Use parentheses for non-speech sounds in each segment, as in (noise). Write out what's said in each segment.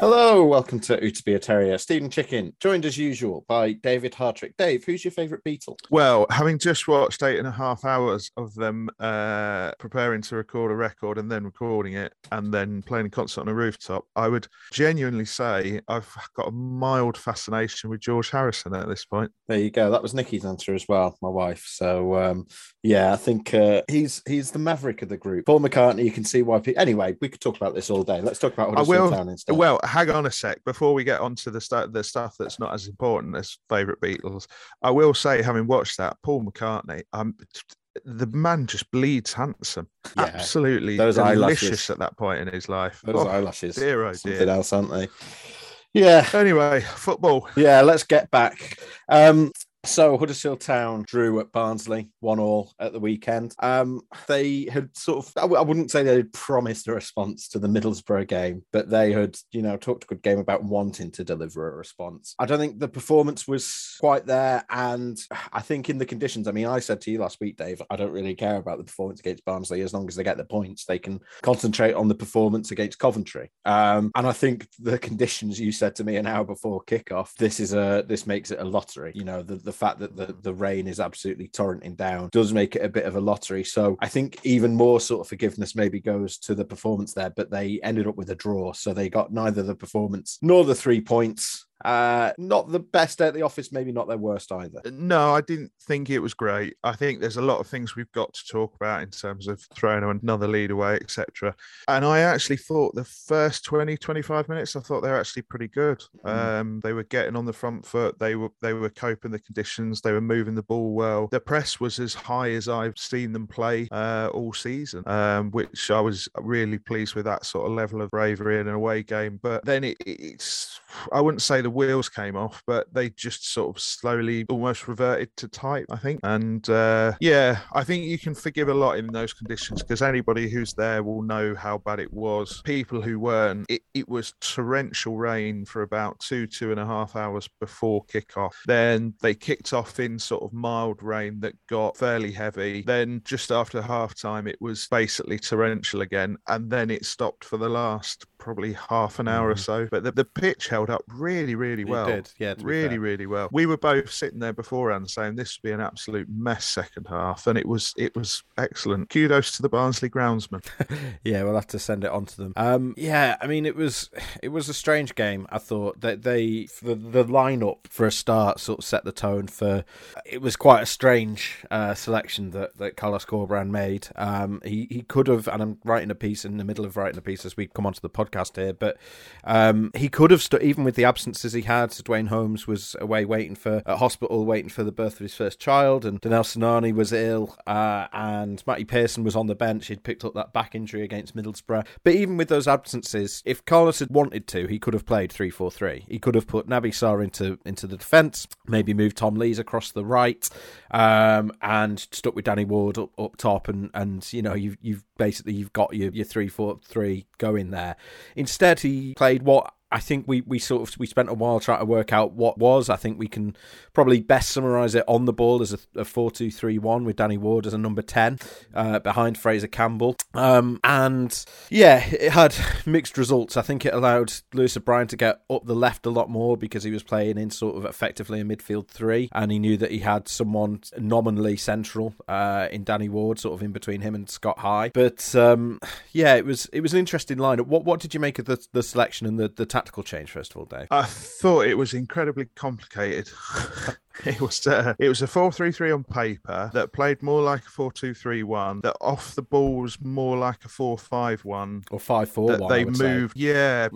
Hello, welcome to Who to Be a Terrier. Stephen Chicken, joined as usual by David Hartrick. Dave, who's your favourite Beatle? Well, having just watched eight and a half hours of them uh, preparing to record a record and then recording it and then playing a concert on a rooftop, I would genuinely say I've got a mild fascination with George Harrison at this point. There you go. That was Nikki's answer as well, my wife. So um, yeah, I think uh, he's he's the maverick of the group. Paul McCartney, you can see why. People, anyway, we could talk about this all day. Let's talk about I will. Town instead. Well, hang on a sec before we get on to the stuff the stuff that's not as important as favorite Beatles. I will say, having watched that, Paul McCartney, um, the man just bleeds handsome. Yeah. Absolutely Those delicious eyelashes. at that point in his life. Those Oh, eyelashes, dear, oh something dear. else, aren't they? Yeah, Anyway, football. yeah. Let's get back. Um, so Huddersfield Town drew at Barnsley, one all at the weekend. Um, they had sort of, I w- I wouldn't say they had promised a response to the Middlesbrough game, but they had, you know, talked a good game about wanting to deliver a response. I don't think the performance was quite there, and I think in the conditions. I mean, I said to you last week, Dave, I don't really care about the performance against Barnsley as long as they get the points. They can concentrate on the performance against Coventry. Um, and I think the conditions you said to me an hour before kickoff, this is a this makes it a lottery. You know, the, the fact that the, the rain is absolutely torrenting down does make it a bit of a lottery. So I think even more sort of forgiveness maybe goes to the performance there, but they ended up with a draw. So they got neither the performance nor the three points. Uh, not the best at the office, maybe not their worst either. No, I didn't think it was great. I think there's a lot of things we've got to talk about in terms of throwing another lead away, etc. And I actually thought the first 20, 25 minutes, I thought they were actually pretty good. Mm. Um, they were getting on the front foot. They were they were coping the conditions. They were moving the ball well. The press was as high as I've seen them play uh, all season, um, which I was really pleased with that sort of level of bravery in an away game. But then it, it's I wouldn't say the wheels came off, but they just sort of slowly almost reverted to type, I think. And uh, yeah, I think you can forgive a lot in those conditions because anybody who's there will know how bad it was. People who weren't, it, it was torrential rain for about two, two and a half hours before kickoff. Then they kicked off in sort of mild rain that got fairly heavy. Then just after half time, it was basically torrential again. And then it stopped for the last probably half an hour or so. But the, the pitch held up really, really It well. did, yeah, really, really well. We were both sitting there beforehand saying this would be an absolute mess second half, and it was it was excellent. Kudos to the Barnsley groundsman. (laughs) yeah, we'll have to send it on to them. Um, yeah, I mean, it was it was a strange game. I thought that they the the lineup for a start sort of set the tone for. It was quite a strange uh, selection that that Carlos Corberan made. Um, he he could have, and I'm writing a piece in the middle of writing a piece as we come onto the podcast here, but um, he could have stu- even with the absences he had. Duane Holmes was away waiting for at hospital, waiting for the birth of his first child, and Danel Sinani was ill, uh, and Matty Pearson was on the bench. He'd picked up that back injury against Middlesbrough. But even with those absences, if Carlos had wanted to, he could have played 3 4 3. He could have put Naby Sarr into, into the defence, maybe moved Tom Lees across the right, um, and stuck with Danny Ward up, up top. And, and you know, you've, you've basically you've got your, your 3 4 3 going there. Instead, he played what I think we, we sort of we spent a while trying to work out what was. I think we can probably best summarise it on the ball as a, a four two three one with Danny Ward as a number ten uh, behind Fraser Campbell. Um, and yeah, it had (laughs) mixed results. I think it allowed Lewis O'Brien to get up the left a lot more because he was playing in sort of effectively a midfield three, and he knew that he had someone nominally central uh, in Danny Ward, sort of in between him and Scott High. But um, yeah, it was it was an interesting lineup. What what did you make of the the selection and the, the tactical change first of all, Dave? I thought it was incredibly complicated. (laughs) (laughs) It was uh, it was a four three three on paper that played more like a four two three one. That off the ball was more like a four five one or five four one. they moved. Yeah,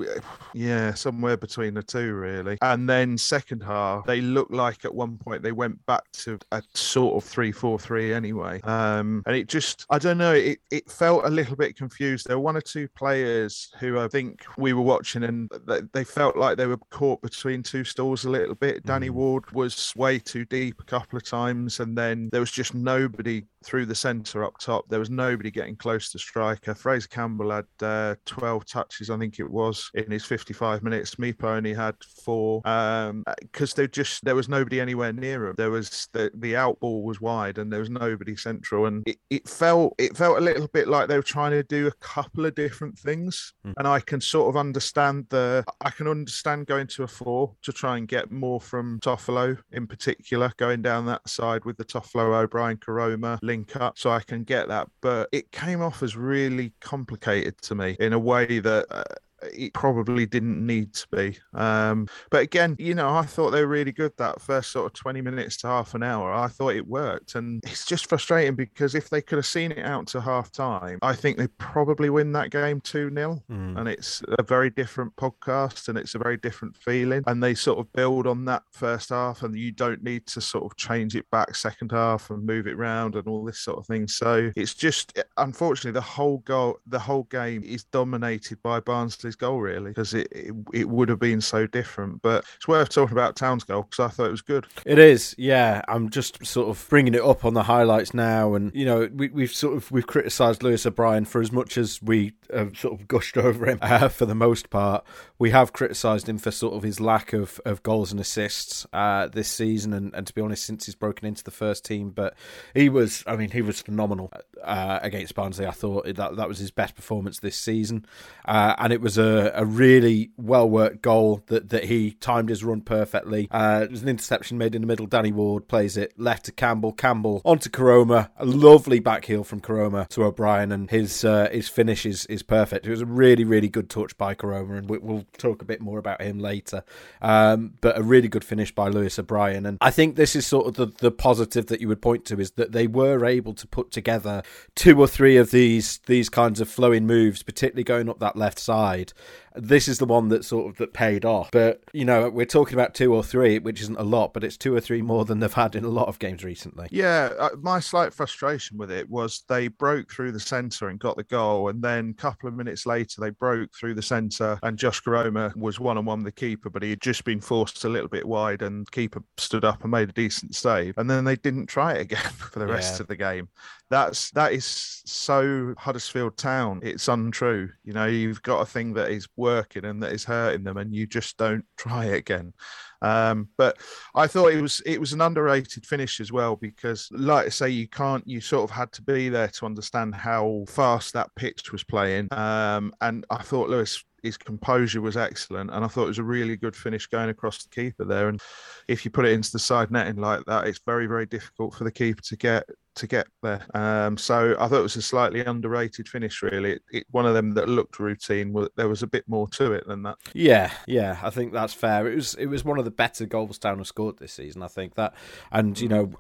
yeah, somewhere between the two really. And then second half, they looked like at one point they went back to a sort of three four three anyway. Um, and it just I don't know. It it felt a little bit confused. There were one or two players who I think we were watching and they felt like they were caught between two stools a little bit. Danny mm. Ward was way too deep a couple of times, and then there was just nobody through the centre up top. There was nobody getting close to striker. Fraser Campbell had uh, 12 touches, I think it was, in his 55 minutes. Mipa only had four because um, there just there was nobody anywhere near him. There was the the out ball was wide and there was nobody central, and it, it felt it felt a little bit like they were trying to do a couple of different things. Mm. And I can sort of understand the I can understand going to a four to try and get more from Toffolo in particular, going down that side with the Toffolo O'Brien Koroma link up, so I can get that. But it came off as really complicated to me in a way that. Uh, it probably didn't need to be. Um, but again, you know, I thought they were really good that first sort of 20 minutes to half an hour. I thought it worked. And it's just frustrating because if they could have seen it out to half time, I think they probably win that game 2 0. Mm. And it's a very different podcast and it's a very different feeling. And they sort of build on that first half, and you don't need to sort of change it back second half and move it round and all this sort of thing. So it's just, unfortunately, the whole goal, the whole game is dominated by Barnsley his goal really because it, it, it would have been so different. But it's worth talking about Town's goal because I thought it was good. It is, yeah. I'm just sort of bringing it up on the highlights now, and you know we, we've sort of we've criticised Lewis O'Brien for as much as we have sort of gushed (laughs) over him uh, for the most part. We have criticised him for sort of his lack of, of goals and assists uh, this season, and, and to be honest, since he's broken into the first team. But he was, I mean, he was phenomenal uh, against Barnsley. I thought that that was his best performance this season, uh, and it was a, a really well worked goal that, that he timed his run perfectly. Uh, there's an interception made in the middle. Danny Ward plays it left to Campbell. Campbell onto Koroma. A lovely back heel from Koroma to O'Brien, and his uh, his finish is, is perfect. It was a really really good touch by Koroma, and we, will talk a bit more about him later. Um, but a really good finish by Lewis O'Brien, and I think this is sort of the, the positive that you would point to is that they were able to put together two or three of these these kinds of flowing moves, particularly going up that left side, right this is the one that sort of that paid off. But you know, we're talking about two or three, which isn't a lot, but it's two or three more than they've had in a lot of games recently. Yeah, uh, my slight frustration with it was they broke through the centre and got the goal, and then a couple of minutes later they broke through the centre, and Josh Koroma was one on one with the keeper, but he had just been forced a little bit wide, and keeper stood up and made a decent save, and then they didn't try it again (laughs) for the rest yeah. of the game. That's that is so Huddersfield Town. It's untrue. You know, you've got a thing that is working and that is hurting them, and you just don't try again. Um, but I thought it was it was an underrated finish as well because, like I say, you can't you sort of had to be there to understand how fast that pitch was playing. Um, and I thought Lewis his composure was excellent, and I thought it was a really good finish going across the keeper there. And if you put it into the side netting like that, it's very very difficult for the keeper to get to get there. Um, so I thought it was a slightly underrated finish. Really, it, it, one of them that looked routine. Well there was a bit more to it than that. Yeah, yeah, I think that's fair. It was it was one of the better goals Town have scored this season. I think that, and you know,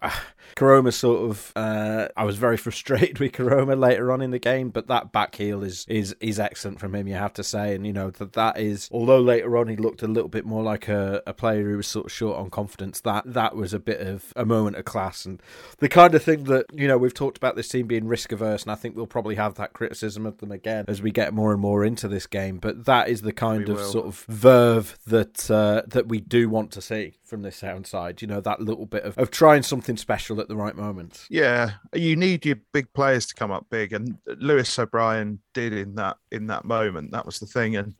Koroma sort of. Uh, I was very (laughs) frustrated with Koroma later on in the game, but that back heel is is is excellent from him. You have to say, and you know that that is. Although later on he looked a little bit more like a, a player who was sort of short on confidence. That that was a bit of a moment of class and the kind of thing that that you know we've talked about this team being risk averse, and I think we'll probably have that criticism of them again as we get more and more into this game. But that is the kind we of will. sort of verve that uh, that we do want to see from this sound side. You know, that little bit of, of trying something special at the right moment. Yeah, you need your big players to come up big, and Lewis O'Brien did in that in that moment. That was the thing, and.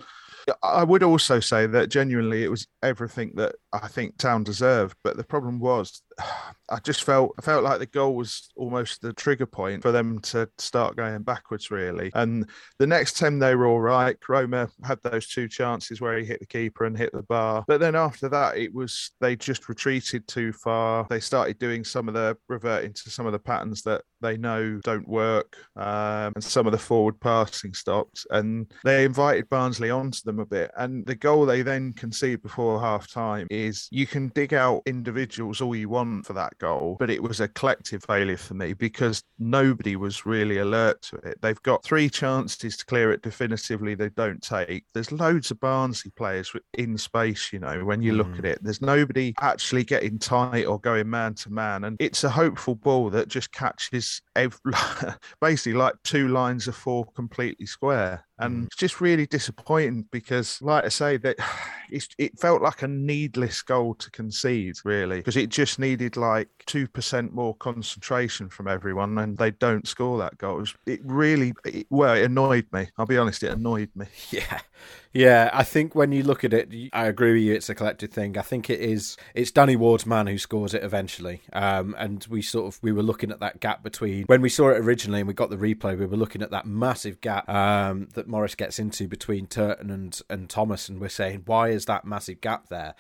I would also say that genuinely it was everything that I think Town deserved, but the problem was (sighs) I just felt I felt like the goal was almost the trigger point for them to start going backwards, really. And the next time they were all right. Koroma had those two chances where he hit the keeper and hit the bar, but then after that, it was they just retreated too far. They started doing some of the reverting to some of the patterns that they know don't work, um, and some of the forward passing stopped, and they invited Barnsley onto them a bit. And the goal they then conceded before half time is you can dig out individuals all you want for that goal, but it was a collective failure for me because nobody was really alert to it. They've got three chances to clear it definitively, they don't take. There's loads of Barnsley players in space, you know, when you look mm. at it. There's nobody actually getting tight or going man to man. And it's a hopeful ball that just catches every, (laughs) basically like two lines of four completely square and mm. it's just really disappointing because, like I say, that (sighs) it felt like a needless goal to concede, really, because it just needed like two percent more concentration from everyone, and they don't score that goal. It really, it, well, it annoyed me. I'll be honest, it annoyed me. (laughs) Yeah, yeah, I think when you look at it, I agree with you. It's a collective thing. I think it is. It's Danny Ward's man who scores it eventually. Um, and we sort of we were looking at that gap between when we saw it originally and we got the replay. We were looking at that massive gap um, that Morris gets into between Turton and and Thomas, and we're saying why is that massive gap there?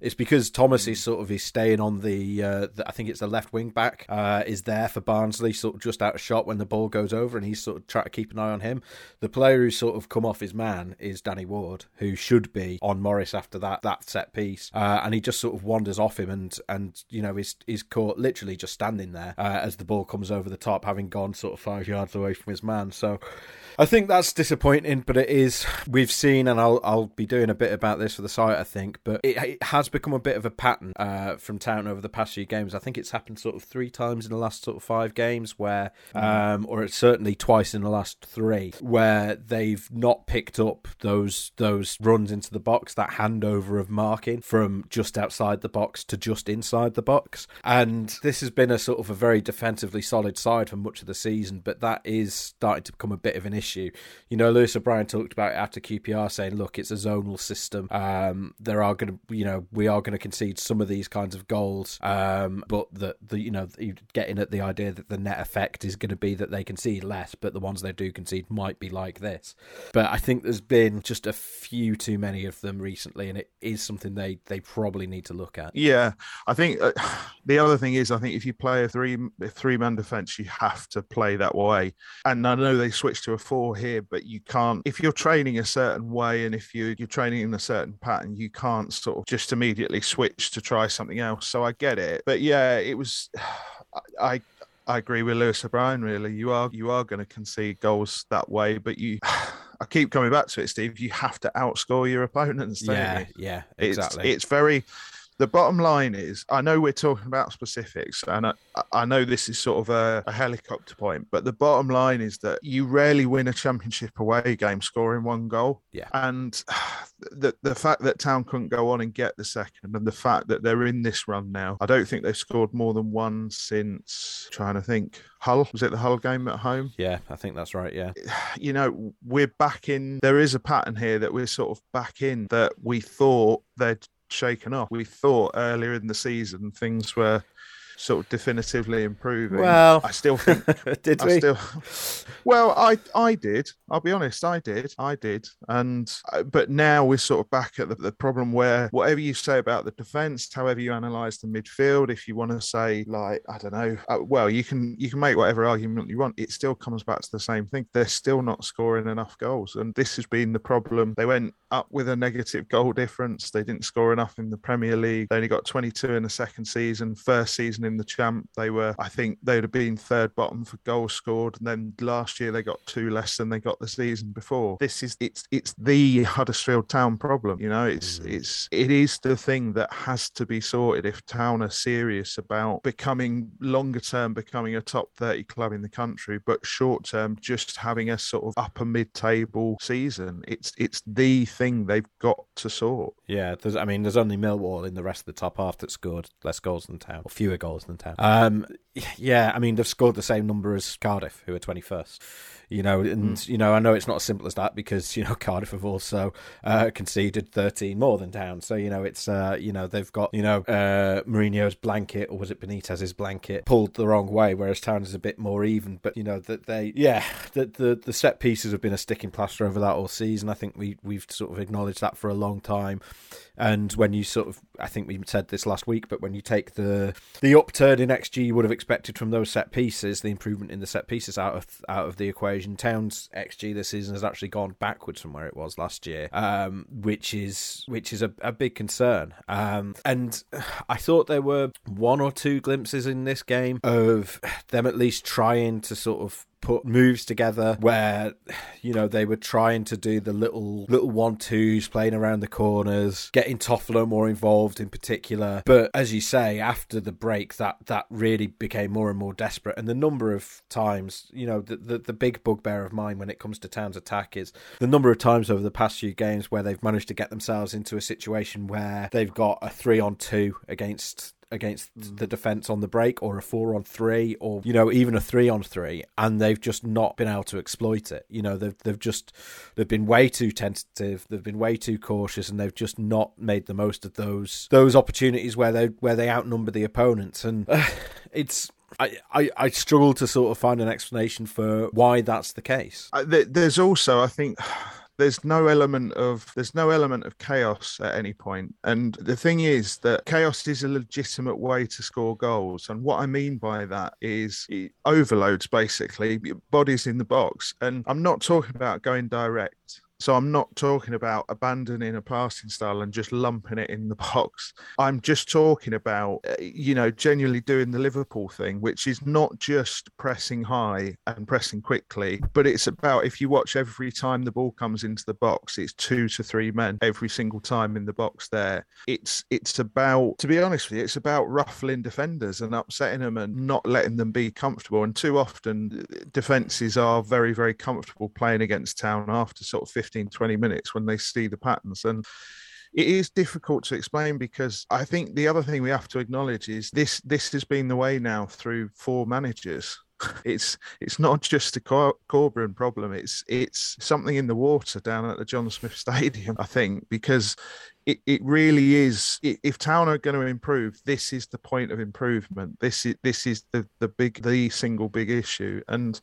It's because Thomas is sort of is staying on the, uh, the I think it's the left wing back uh, is there for Barnsley, sort of just out of shot when the ball goes over, and he's sort of trying to keep an eye on him. The player who sort of come off his man is Danny Ward who should be on Morris after that that set piece, uh, and he just sort of wanders off him, and and you know is is caught literally just standing there uh, as the ball comes over the top, having gone sort of five yards away from his man. So I think that's disappointing, but it is. We've seen, and I'll I'll be doing a bit about this for the site, I think, but it, it has become a bit of a pattern uh, from Town over the past few games. I think it's happened sort of three times in the last sort of five games, where, mm. um, or it's certainly twice in the last three, where they've not picked up those those runs into the box, that handover of marking from just outside the box to just inside the box, and this has been a sort of a very defensively solid side for much of the season, but that is starting to become a bit of an issue issue. You know, Lewis O'Brien talked about after QPR saying, look, it's a zonal system. Um, there are going to, you know, we are going to concede some of these kinds of goals, um, but that the, you know, getting at the idea that the net effect is going to be that they concede less, but the ones they do concede might be like this. But I think there's been just a few too many of them recently, and it is something they they probably need to look at. Yeah, I think uh, the other thing is, I think if you play a three three man defense, you have to play that way. And I know they switched to a four here, but you can't. If you're training a certain way and if you you're training in a certain pattern, you can't sort of just immediately switch to try something else. So I get it, but yeah, it was. (sighs) I I agree with Lewis O'Brien. Really, you are you are going to concede goals that way, but you. (sighs) I keep coming back to it, Steve. You have to outscore your opponents. yeah, you? yeah, exactly. It's, it's very the bottom line is I know we're talking about specifics and I, I know this is sort of a, a, helicopter point, but the bottom line is that you rarely win a championship away game scoring one goal. Yeah. And (sighs) the, the fact that Town couldn't go on and get the second and the fact that they're in this run now, I don't think they've scored more than one since trying to think. Hull was it the Hull game at home? Yeah, I think that's right. Yeah, (sighs) you know we're back in. There is a pattern here that we're sort of back in that we thought they'd shaken off. We thought earlier in the season things were sort of definitively improving. Well, I still think (laughs) did I we? Still, (laughs) well, I I did. I'll be honest, I did, I did, and uh, but now we're sort of back at the, the problem where whatever you say about the defence, however you analyse the midfield, if you want to say like I don't know, uh, well, you can you can make whatever argument you want. It still comes back to the same thing. They're still not scoring enough goals, and this has been the problem. They went up with a negative goal difference. They didn't score enough in the Premier League. They only got 22 in the second season. First season in the champ. They were, I think, they'd have been third bottom for goals scored, and then last year they got two less than they got the season before. This is it's it's the Huddersfield Town problem. You know, it's mm. it's it is the thing that has to be sorted if Town are serious about becoming longer term, becoming a top thirty club in the country, but short term, just having a sort of upper mid table season. It's it's the thing they've got to sort. Yeah, there's I mean, there's only Millwall in the rest of the top half that scored less goals than Town, or fewer goals than Town. Um, yeah, I mean they've scored the same number as Cardiff, who are twenty first you know, and mm. you know, I know it's not as simple as that because you know (laughs) Cardiff have also uh, conceded 13 more than Town, so you know it's uh, you know they've got you know uh, Mourinho's blanket or was it Benitez's blanket pulled the wrong way, whereas Town is a bit more even. But you know that they yeah the, the the set pieces have been a sticking plaster over that all season. I think we we've sort of acknowledged that for a long time. And when you sort of, I think we said this last week, but when you take the the upturn in XG you would have expected expected from those set pieces, the improvement in the set pieces out of out of the equation. Towns XG this season has actually gone backwards from where it was last year, um, which is which is a, a big concern. Um, and (sighs) I thought there were one or two glimpses in this game of them at least trying to sort of put moves together where you know they were trying to do the little little one twos playing around the corners getting Toffolo more involved in particular. But as you say after the break that that really became more and more desperate. And the number of times you know the the, the big bugbear of mine when it comes to Town's attack is the number of times over the past few games where they've managed to get themselves into a situation where they've got a 3 on 2 against against mm. the defense on the break or a four on three or you know even a three on three and they've just not been able to exploit it you know they've, they've just they've been way too tentative they've been way too cautious and they've just not made the most of those those opportunities where they where they outnumber the opponents and uh, (sighs) it's I, I, I struggle to sort of find an explanation for why that's the case. There's also, I think, there's no element of there's no element of chaos at any point. And the thing is that chaos is a legitimate way to score goals. And what i mean by that is it overloads basically bodies in the box. And i'm not talking about going direct so I'm not talking about abandoning a passing style and just lumping it in the (laughs) box. I'm just talking about, uh, you know, genuinely doing the Liverpool thing, which is not just pressing high and pressing quickly, but it's about if you watch every time the ball comes into the box, it's two to three men every single time in the box there. It's it's about, to be honest with you, it's about ruffling defenders and upsetting them and not letting them be comfortable. And too often uh, defenses are very, very comfortable playing against town after sort of 15 15, 20 minutes when they see the patterns. And it is difficult to explain because I think the other thing we have to acknowledge is this this has been the way now through four managers. (laughs) It's it's not just a Cor- Corberán problem. It's it's something in the water down at the John Smith (laughs) Stadium. I think because it, it really is. If Town are going to improve, this is the point of improvement. This is this is the the big the single big issue and.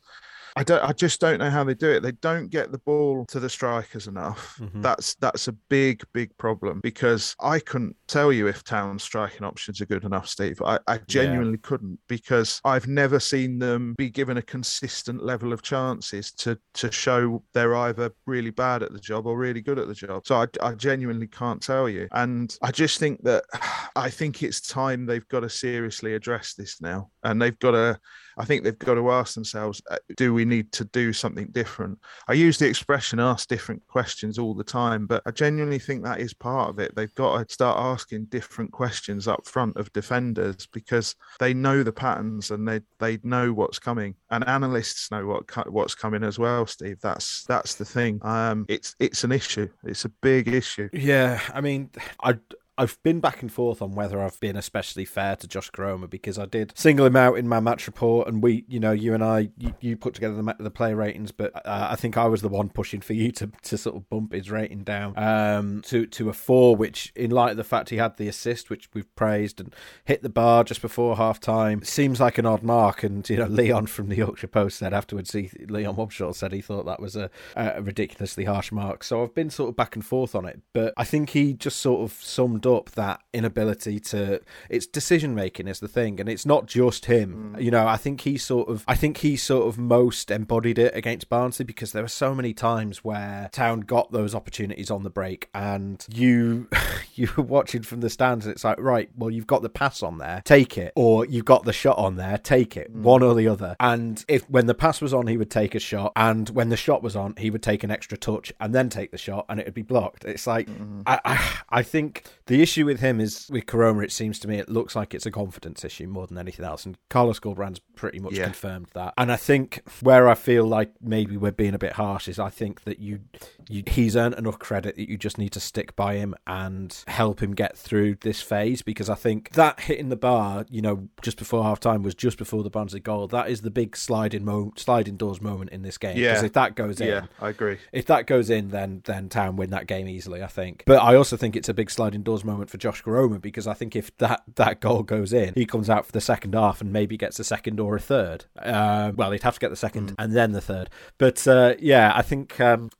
I don't. I just don't know how they do it. They don't get the ball to the strikers enough. Mm-hmm. That's that's a big, big problem because I couldn't tell you if Town's striking options are good enough, Steve. I, I genuinely yeah. couldn't because I've never seen them be given a consistent level of chances to to show they're either really bad at the job or really good at the job. So I, I genuinely can't tell you. And I just think that (sighs) I think it's time they've got to seriously address this now, and they've got to I think they've got to ask themselves, uh, do we need to do something different? I use the expression ask different questions all the time, but I genuinely think that is part of it. They've got to start asking different questions up front of defenders because they know the patterns and they, they know what's coming. And analysts know what what's coming as well, Steve. That's that's the thing. Um, it's it's an issue. It's a big issue. Yeah, I mean, I I've been back and forth on whether I've been especially fair to Josh Koroma because I did single him out in my match report, and we, you know, you and I, you, you put together the, the player ratings, but uh, I think I was the one pushing for you to, to sort of bump his rating down um, to to a four, which, in light of the fact he had the assist, which we've praised, and hit the bar just before half time, seems like an odd mark. And you know, Leon from the Yorkshire Post said afterwards, he, Leon Wobschall said he thought that was a, a ridiculously harsh mark. So I've been sort of back and forth on it, but I think he just sort of summed up that inability to it's decision making is the thing and it's not just him mm. you know i think he sort of i think he sort of most embodied it against barnsley because there were so many times where town got those opportunities on the break and you (laughs) you were watching from the stands and it's like right well you've got the pass on there take it or you've got the shot on there take it mm. one or the other and if when the pass was on he would take a shot and when the shot was on he would take an extra touch and then take the shot and it would be blocked it's like mm. I, I i think the issue with him is with Koroma. It seems to me it looks like it's a confidence issue more than anything else, and Carlos Corberán's pretty much yeah. confirmed that. And I think where I feel like maybe we're being a bit harsh is I think that you, you he's earned enough credit that you just need to stick by him and help him get through this phase because I think that hitting the bar, you know, just before half time was just before the Barnsley goal. That is the big sliding mo- sliding doors moment in this game. Yeah, if that goes in, yeah, I agree. If that goes in, then then Town win that game easily. I think, but I also think it's a big sliding doors moment for Josh Koroma because I think if that that goal goes in, he comes out for the second half and maybe gets a second or a third. Uh, well, he'd have to get the second mm. and then the third. But uh, yeah, I think. Um,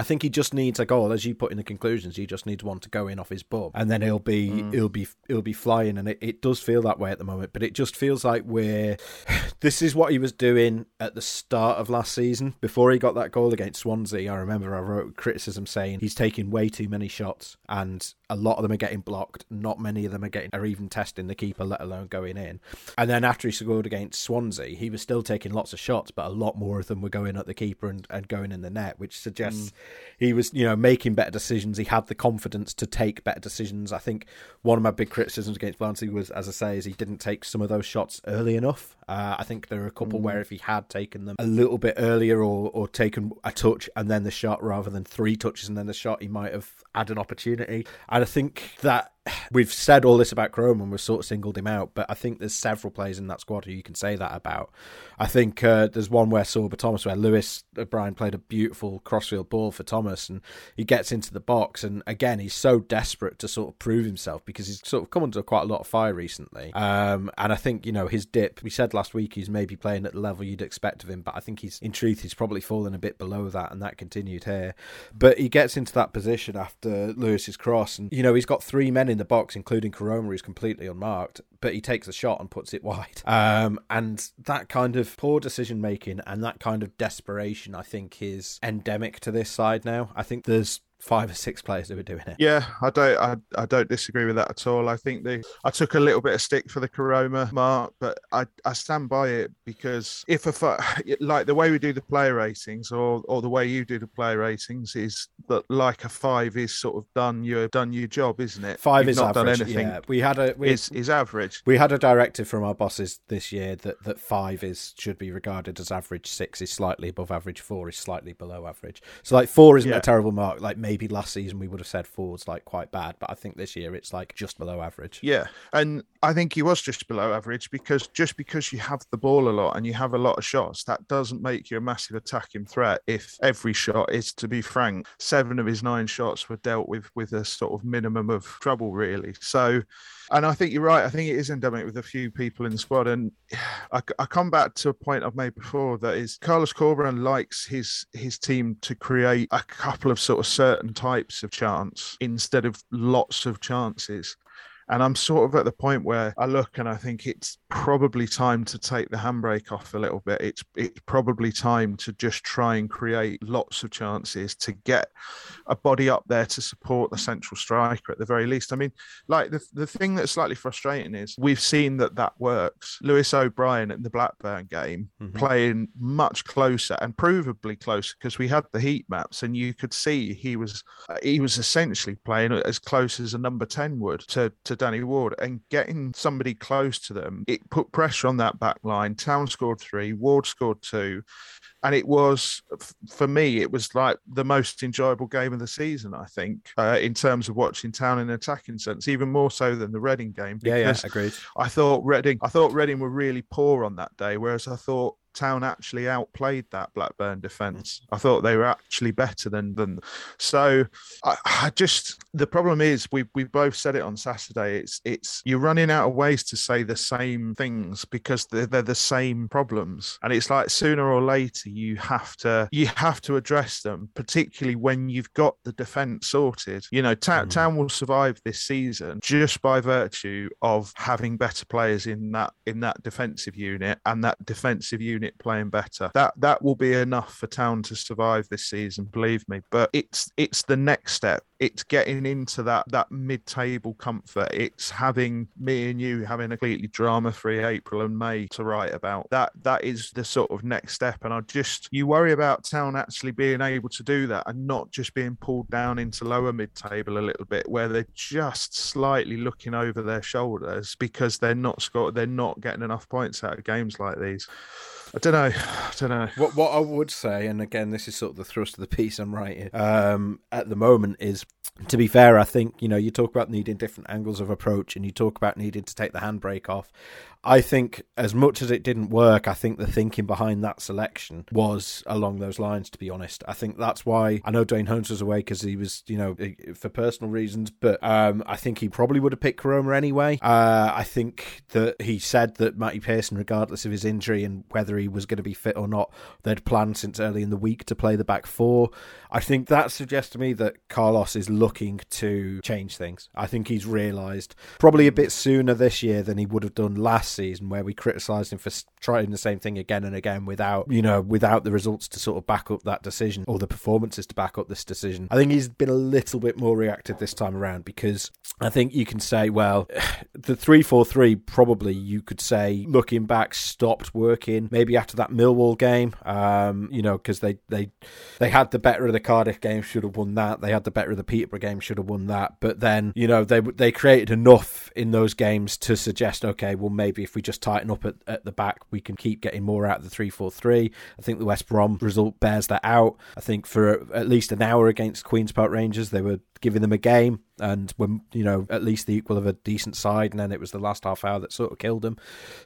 I think he just needs a goal, as you put in the conclusions. He just needs one to go in off his bum, and then he'll be mm. he'll be he'll be flying. And it, it does feel that way at the moment, but it just feels like we're. (sighs) This is what he was doing at the start of last season before he got that goal against Swansea. I remember I wrote criticism saying he's taking way too many shots, and a lot of them are getting blocked. Not many of them are getting are even testing the keeper, let alone going in. And then after he scored against Swansea, he was still taking lots of shots, but a lot more of them were going at the keeper and, and going in the net, which suggests mm. He was, you know, making better decisions. He had the confidence to take better decisions. I think one of my big criticisms against Barnsley was, as I say, is he didn't take some of those shots early enough. Uh, I think there are a couple mm. where if he had taken them a little bit earlier or, or taken a touch and then the shot rather than three touches and then the shot, he might have had an opportunity. And I think that we've said all this about Koroma and we've sort of singled him out, but I think there's several players in that squad who you can say that about. I think uh, there's one where Sorba Thomas, where Lewis O'Brien played a beautiful crossfield ball for Thomas, and he gets into the box, and again he's so desperate to sort of prove himself because he's sort of come under quite a lot of fire recently. Um, and I think you know his dip. We said last week he's maybe playing at the level you'd expect of him, but I think he's in truth he's probably fallen a bit below that, and that continued here. But he gets into that position after Lewis's cross, and you know he's got three men in the box, including Koroma, who's completely unmarked. But he takes a shot and puts it (laughs) wide. Um, and that kind of poor decision making and that kind of desperation, I think, is endemic to this side now. I think there's five or six players who were doing it. Yeah, I don't, I, I don't disagree with that at all. I think the, I took a little bit of stick for the Koroma mark, but I, I stand by it because if a, (sighs) like the way we do the player ratings, or, or the way you do the player ratings, is that like a five is sort of done your done your job, isn't it? 5 You've is not average. Done anything. Yeah, we had a we, is is average. We had a directive from our bosses this year that that five is should be regarded as average, six is slightly above average, four is slightly below average. So like four isn't yeah. a terrible mark. Like maybe last season we would have said Ford's like quite bad, but I think this year it's like just below average. Yeah, and I think he was just below average because just because you have the ball a lot and you have a lot of shots, that doesn't make you a massive attacking threat. If every shot is, to be frank, seven of his nine shots were dealt with with a sort of minimum of trouble, really. So and I think you're right. I think it is endemic with a few people in the squad. And (sighs) I, I come back to a point I've made before that is Carlos Corberán likes his his team to create a couple of sort of certain types of chance instead of lots of chances. And I'm sort of at the point where I look and I think it's probably time to take the handbrake off a little bit. It's it's probably time to just try and create lots of chances to get a body up there to support the central striker at the very least. I mean, like the, the thing that's slightly frustrating is we've seen that that works. Lewis O'Brien in the Blackburn game mm-hmm. playing much closer and provably closer because we had the heat maps and you could see he was he was essentially playing as close as a number 10 would to to Danny Ward and getting somebody close to them, it put pressure on that back line. Town scored three, Ward scored two. And it was, for me, it was like the most enjoyable game of the season, I think, uh, in terms of watching Town in an attacking sense, even more so than the Reading game. Yeah, yeah, agreed. I thought Reading, I thought Reading were really poor on that day, whereas I thought Town actually outplayed that Blackburn defence. I thought they were actually better than them. So I, I, just the problem is we we both said it on Saturday. It's it's you're running out of ways to say the same things because they're, they're the same problems, and it's like sooner or later you have to you have to address them, particularly when you've got the defence sorted. You know, Ta- mm. Town will survive this season just by virtue of having better players in that in that defensive unit and that defensive unit unit playing better. That that will be enough for Town to survive this season, believe me. But it's it's the next step. It's getting into that that mid-table comfort. It's having me and you having a completely drama-free April and May to write about. That that is the sort of next step. And I just you worry about Town actually being able to do that and not just being pulled down into lower mid-table a little bit, where they're just slightly looking over their shoulders because they're not scored, they're not getting enough points out of games like these. I don't know. I don't know. What what I would say, and again, this is sort of the thrust of the piece I'm writing um, at the moment, is to be fair, I think you know you talk about needing different angles of approach, and you talk about needing to take the handbrake off. I think as much as it didn't work, I think the thinking behind that selection was along those lines. To be honest, I think that's why I know Duane Holmes was away because he was, you know, for personal reasons. But um, I think he probably would have picked Koroma anyway. Uh, I think that he said that Matty Pearson, regardless of his injury and whether he was going to be fit or not, they'd planned since early in the week to play the back four. I think that suggests to me that Carlos is looking to change things. I think he's realised probably a bit sooner this year than he would have done last season where we criticised him for trying the same thing again and again without, you know, without the results to sort of back up that decision or the performances to back up this decision. I think he's been a little bit more reactive this time around because I think you can say, well, (sighs) the 3 4 3 probably you could say, looking back, stopped working maybe after that Millwall game, um, you know, because they, they, they had the better of the Cardiff game, should have won that. They had the better of the Peterborough game, should have won that. But then, you know, they, they created enough in those games to suggest, okay, well, maybe if we just tighten up at, at the back, we can keep getting more out of the 3 4 3. I think the West Brom result bears that out. I think for at least an hour against Queen's Park Rangers, they were giving them a game and were you know at least the equal of a decent side and then it was the last half hour that sort of killed him.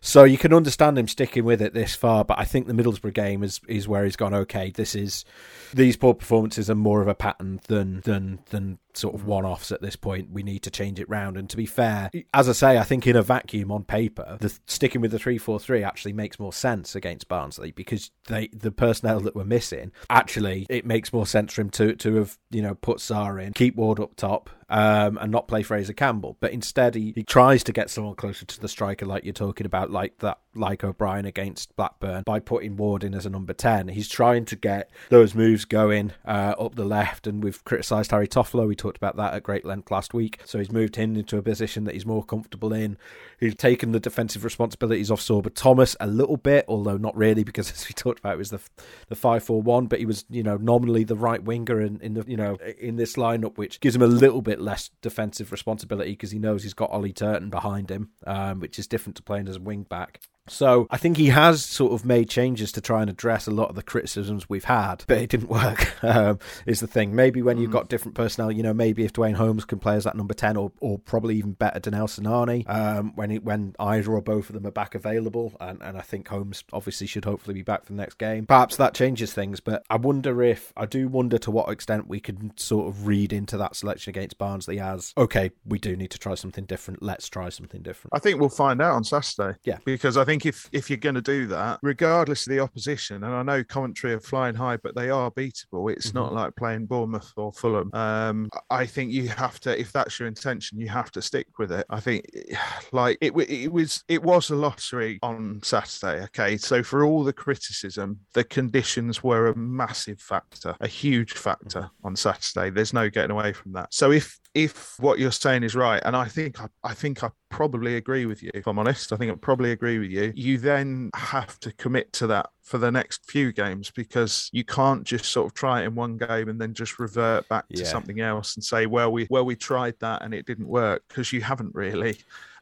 So you can understand him sticking with it this far but i think the middlesbrough game is is where he's gone okay this is these poor performances are more of a pattern than than than sort of one offs at this point. We need to change it round. And to be fair, as I say, I think in a vacuum on paper, the sticking with the three four three actually makes more sense against Barnsley because they the personnel that we're missing actually it makes more sense for him to to have you know put Sarr in, keep Ward up top, um, and not play Fraser Campbell. But instead, he, he tries to get someone closer to the striker, like you're talking about, like that, like O'Brien against Blackburn, by putting Ward in as a number 10. He's trying to get those moves going uh, up the left, and we've criticised Harry Toffolo. We talked about that at great length last week. So he's moved him into a position that he's more comfortable in. He's taken the defensive responsibilities off Sorba Thomas a little bit, although not really, because (laughs) as we talked about, it was the the five four one. But he was, you know, nominally the right winger in, in the, you know, in this lineup, which gives him a little bit less defensive responsibility because he knows he's got Ollie Turton behind him, um, which is different to playing as a wing back. So I think he has sort of made changes to try and address a lot of the criticisms we've had, but it didn't work. (laughs) Um, is the thing. Maybe when you've mm. got different personnel, you know, maybe if Duane Holmes can play as that number ten, or or probably even better Danel Sinani, um, when he, when either or both of them are back available, and, and I think Holmes obviously should hopefully be back for the next game. Perhaps that changes things, but I wonder if I do wonder to what extent we can sort of read into that selection against Barnsley as okay, we do need to try something different. Let's try something different. I think we'll find out on Saturday. Yeah, because I think think if if you're going to do that, regardless of the opposition, and I know Coventry are flying high, but they are beatable. It's mm-hmm. not like playing Bournemouth or Fulham. Um, I think you have to, if that's your intention, you have to stick with it. I think, (sighs) like it, it was, it was a lottery on Saturday. Okay, so for all the criticism, the conditions were a massive factor, a huge factor on Saturday. There's no getting away from that. So if if what you're saying is right, and I think I, I think I probably agree with you. If I'm honest, I think I probably agree with you. You then have to commit to that for the next few games because you can't just sort of try it in one game and then just revert back to something else and say, well, we well we tried that and it didn't work because you haven't really.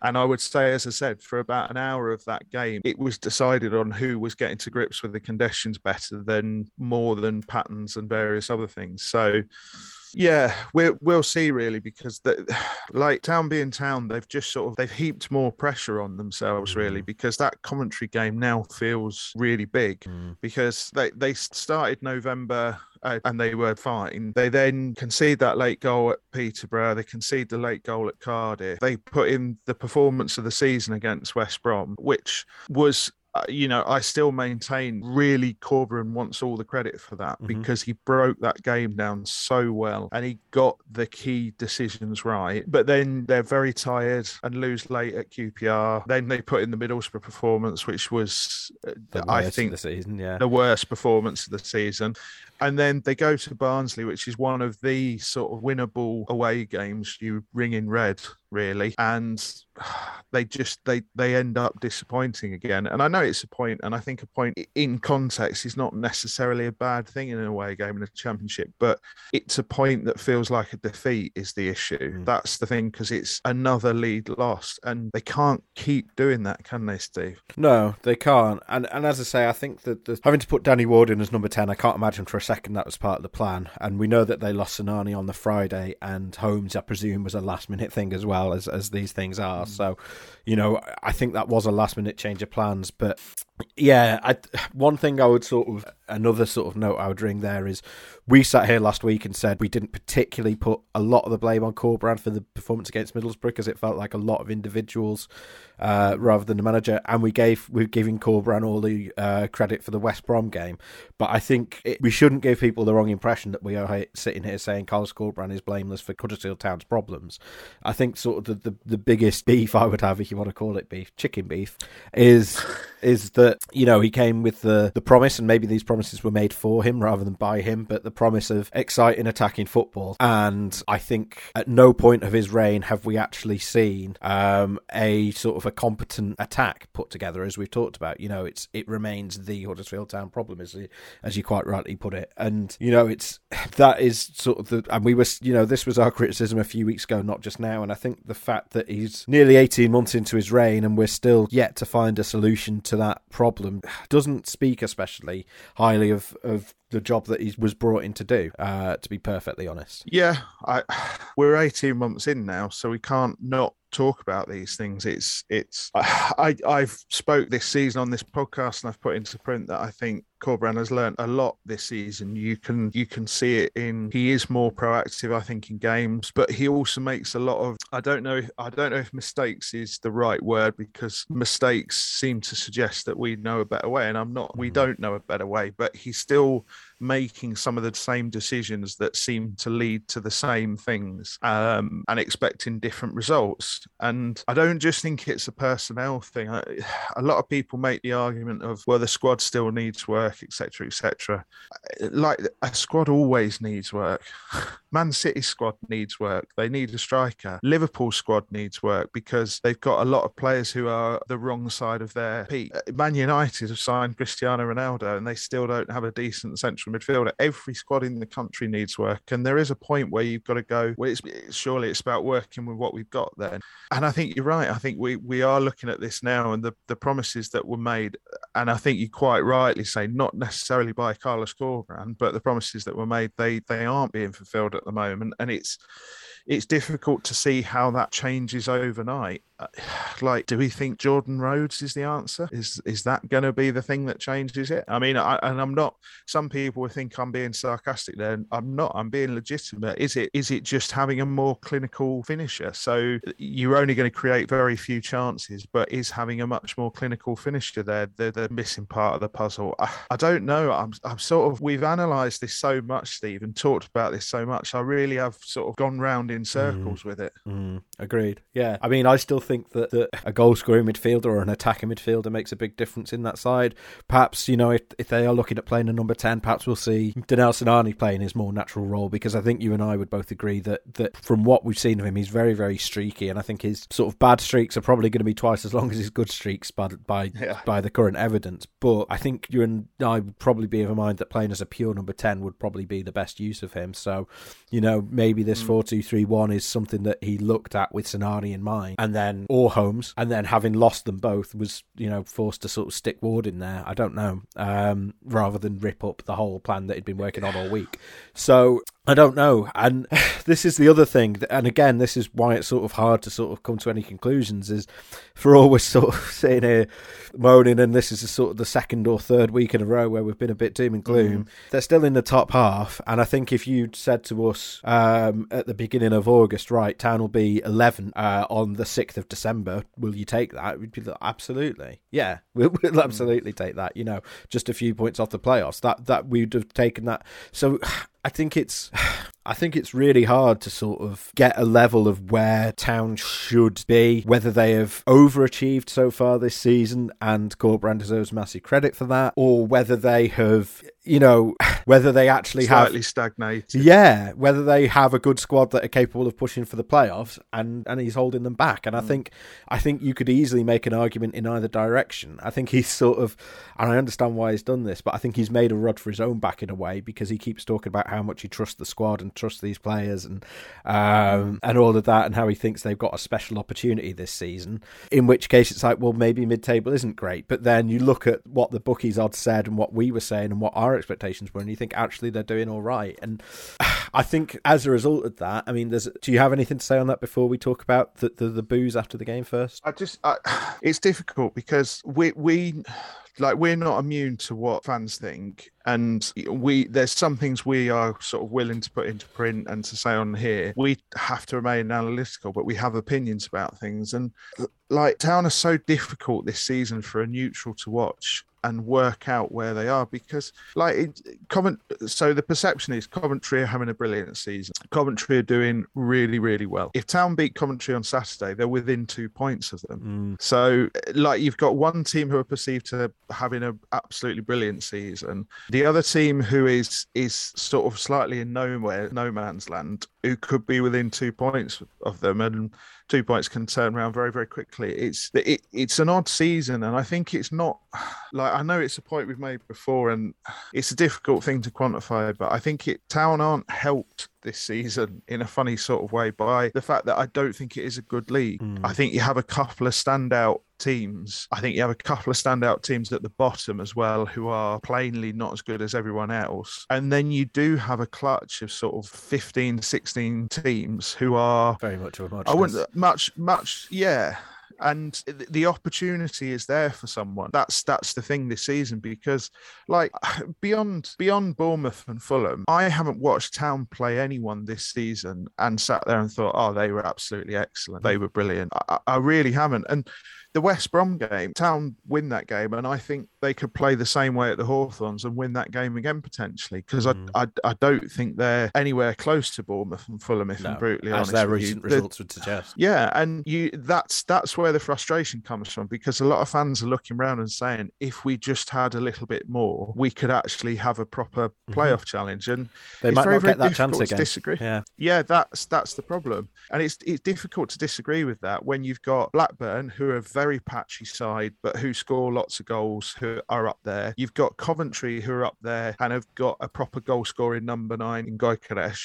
And I would say, as I said, for about an hour of that game, it was decided on who was getting to grips with the conditions better than more than patterns and various other things. So yeah, we'll we'll see really because the, (sighs) like town being town, they've just sort of they've heaped more pressure on themselves really mm. because that Coventry game now feels really big mm. because they they started November uh, and they were fine. They then concede that late goal at Peterborough. They concede the late goal at Cardiff. They put in the performance of the season against West Brom, which was uh, you know, I still maintain really Corberan wants all the credit for that mm-hmm. because he broke that game down so well and he got the key decisions right. But then they're very tired and lose late at QPR. Then they put in the Middlesbrough performance, which was, uh, I think, the season, yeah, the worst performance of the season. And then they go to Barnsley, which is one of the sort of winnable away games. You ring in red really, and (sighs) they just they they end up disappointing again. And I know it's a point, and I think a point in context is not necessarily a bad thing in an away game in a championship, but it's a point that feels like a defeat is the issue. Mm. That's the thing because it's another lead lost, and they can't keep doing that, can they, Steve? No, they can't. And and as I say, I think that the, having to put Danny Ward in as number ten, I can't imagine for a second that was part of the plan. And we know that they lost Sinani on the Friday, and Holmes, I presume, was a last minute thing as well as as these things are. Mm. So, you know, I think that was a last minute change of plans. But yeah, I, one thing I would sort of another sort of note I would ring there is we sat here last week and said we didn't particularly put a lot of the blame on Corberán for the performance against Middlesbrough because it felt like a lot of individuals uh, rather than the manager, and we gave we're giving Corberán all the uh, credit for the West Brom game. But I think it, we shouldn't give people the wrong impression that we are sitting here saying Carlos Corberán is blameless for Huddersfield Town's problems. I think sort of the, the, the biggest beef I would have, if you want to call it beef, chicken beef, is is that you know he came with the the promise, and maybe these promises were made for him rather than by him, but the promise of exciting attacking football. And I think at no point of his reign have we actually seen um, a sort of a competent attack put together, as we've talked about. You know, it's it remains the Huddersfield Town problem, as as you quite rightly put it. And you know, it's (laughs) that is sort of the and we were you know this was our criticism a few weeks ago, not just now. And I think the fact that he's nearly eighteen months into his reign and we're still yet to find a solution to that problem doesn't speak especially highly of of the job that he was brought in to do. Uh, to be perfectly honest, yeah, I, (sighs) we're eighteen months in now, so we can't not talk about these things. It's it's (sighs) I I've spoke this season on this podcast and I've put into print that I think Corberán has learned a lot this season. You can you can see it in he is more proactive, I think, in games, but he also makes a lot of I don't know I don't know if mistakes is the right word because mistakes seem to suggest that we know a better way, and I'm not we mm. don't know a better way, but he still making some of the same decisions that seem to lead to the same things um, and expecting different results. And I don't just think it's a personnel thing. I, (sighs) a lot of people make the argument of, well, the squad still needs work, etc., etc. Like a squad always needs work. (laughs) Man City squad needs work. They need a striker. Liverpool squad needs work because they've got a lot of players who are the wrong side of their peak. Man United have signed Cristiano Ronaldo and they still don't have a decent central midfielder. Every squad in the country needs work, and there is a point where you've got to go. Well, it's, surely it's about working with what we've got then. And I think you're right. I think we we are looking at this now, and the the promises that were made, and I think you quite rightly say not necessarily by Carlos Corberán, but the promises that were made they they aren't being fulfilled at the moment, and it's it's difficult to see how that changes overnight. Uh, (sighs) like, do we think Jordan Rhodes is the answer? Is is that going to be the thing that changes it? I mean, I, and I'm not. Some people think I'm being sarcastic. Then I'm not. I'm being legitimate. Is it? Is it just having a more clinical finisher? So you're only going to create very few chances, but is having a much more clinical finisher there the, the missing part of the puzzle? I, I don't know. I'm I'm sort of. We've analysed this so much, Steve, and talked about this so much. I really have sort of gone round in circles mm. with it. Mm. Agreed. Yeah. I mean, I still think think that, that a goal scoring midfielder or an attacking midfielder makes a big difference in that side. Perhaps, you know, if, if they are looking at playing a number 10, perhaps we'll see Danel Sinani playing his more natural role because I think you and I would both agree that, that from what we've seen of him, he's very, very streaky. And I think his sort of bad streaks are probably going to be twice as long as his good streaks by, by, (laughs) yeah. by the current evidence. But I think you and I would probably be of a mind that playing as a pure number 10 would probably be the best use of him. So, you know, maybe this mm. 4 2 3 1 is something that he looked at with Sinani in mind. And then or Holmes, and then having lost them both, was you know forced to sort of stick Ward in there. I don't know, um, rather than rip up the whole plan that he'd been working on all week. So I don't know, and (sighs) this is the other thing, and again, this is why it's sort of hard to sort of come to any conclusions. Is for all we're (laughs) sort of sitting here moaning, and this is sort of the second or third week in a row where we've been a bit doom and gloom. Mm. They're still in the top half, and I think if you'd said to us um, at the beginning of August, right, Town will be 11 uh, on the 6th of December, will you take that? We'd be like, absolutely, yeah, (laughs) we'll, we'll mm. absolutely take that. You know, just a few points off the playoffs. That that we'd have taken that. So I think it's I think it's really hard to sort of get a level of where Town should be, whether they have overachieved so far this season, and Corberán deserves massive credit for that, or whether they have you know, (sighs) whether they actually Slightly have stagnated. yeah, whether they have a good squad that are capable of pushing for the playoffs, and and he's holding them back. And I think I think you could easily make an argument in either direction. I think he's sort of, and I understand why he's done this, but I think he's made a rod for his own back in a way because he keeps talking about how much he trusts the squad and trusts these players and um, and all of that, and how he thinks they've got a special opportunity this season. In which case, it's like, well, maybe mid-table isn't great, but then you look at what the bookies odds said and what we were saying and what our expectations were, and you think actually they're doing all right. And (sighs) I think as a result of that, I mean, there's. Do you have anything to say on that before we talk about the the, the boos after the game first? I just, I, (sighs) it's difficult because we we like we're not immune to what fans think, and we there's some things we are sort of willing to put into print and to say on here. We have to remain analytical, but we have opinions about things, and like Town are so difficult this season for a neutral to watch and work out where they are because like it, Covent so the perception is Coventry are having a brilliant season Coventry are doing really really well if Town beat Coventry on Saturday they're within two points of them Mm. so like you've got one team who are perceived to having an absolutely brilliant season. The other team who is is sort of slightly in nowhere no man's land who could be within two points of them and two points can turn around very very quickly it's it, it's an odd season and i think it's not (sighs) like i know it's a point we've made before and (sighs) it's a difficult thing to quantify but i think it town aren't helped this season in a funny sort of way by the fact that i don't think it is a good league Mm. i think you have a couple of standout teams i think you have a couple of standout teams at the bottom as well who are plainly not as good as everyone else and then you do have a clutch of sort of 15 16 teams who are Very much of a. I wouldn't much, much, yeah. And the opportunity is there for someone. That's that's the thing this season because, like, (sighs) beyond beyond Bournemouth and Fulham, I haven't watched Town play anyone this season and sat there and thought, oh, they were absolutely excellent. They were brilliant. I, I really haven't. And the West Brom game, Town win that game, and I think they could play the same way at the Hawthorns and win that game again potentially because Mm. I, I I don't think they're anywhere close to Bournemouth and Fulham. If I'm No, brutally as honest, their you. recent The- results would suggest. yeah, and you that's that's where the frustration comes from because a lot of fans are looking around and saying if we just had a little bit more, we could actually have a proper playoff challenge. And They might very, not get that chance again. disagree. Yeah. Yeah, that's that's the problem, and it's it's difficult to disagree with that when you've got Blackburn, who are a very patchy side, but who score lots of goals, who are up there. You've got Coventry, who are up there and have got a proper goal scoring number nine in Gyökeres.